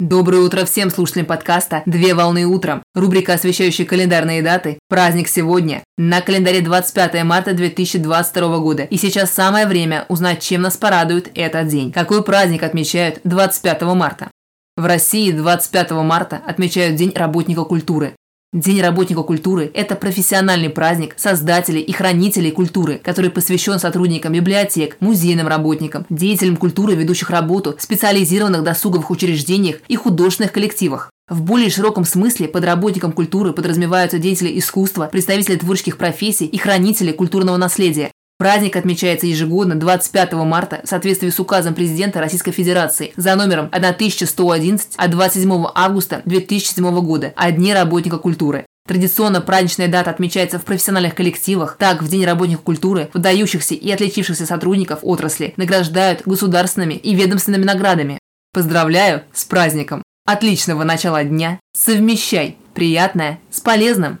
Доброе утро всем слушателям подкаста «Две волны утром». Рубрика, освещающая календарные даты. Праздник сегодня. На календаре 25 марта 2022 года. И сейчас самое время узнать, чем нас порадует этот день. Какой праздник отмечают 25 марта? В России 25 марта отмечают День работника культуры. День работника культуры – это профессиональный праздник создателей и хранителей культуры, который посвящен сотрудникам библиотек, музейным работникам, деятелям культуры, ведущих работу в специализированных досуговых учреждениях и художественных коллективах. В более широком смысле под работником культуры подразумеваются деятели искусства, представители творческих профессий и хранители культурного наследия, Праздник отмечается ежегодно 25 марта в соответствии с указом президента Российской Федерации за номером 1111 от 27 августа 2007 года о Дне работника культуры. Традиционно праздничная дата отмечается в профессиональных коллективах. Так, в День работников культуры выдающихся и отличившихся сотрудников отрасли награждают государственными и ведомственными наградами. Поздравляю с праздником! Отличного начала дня! Совмещай приятное с полезным!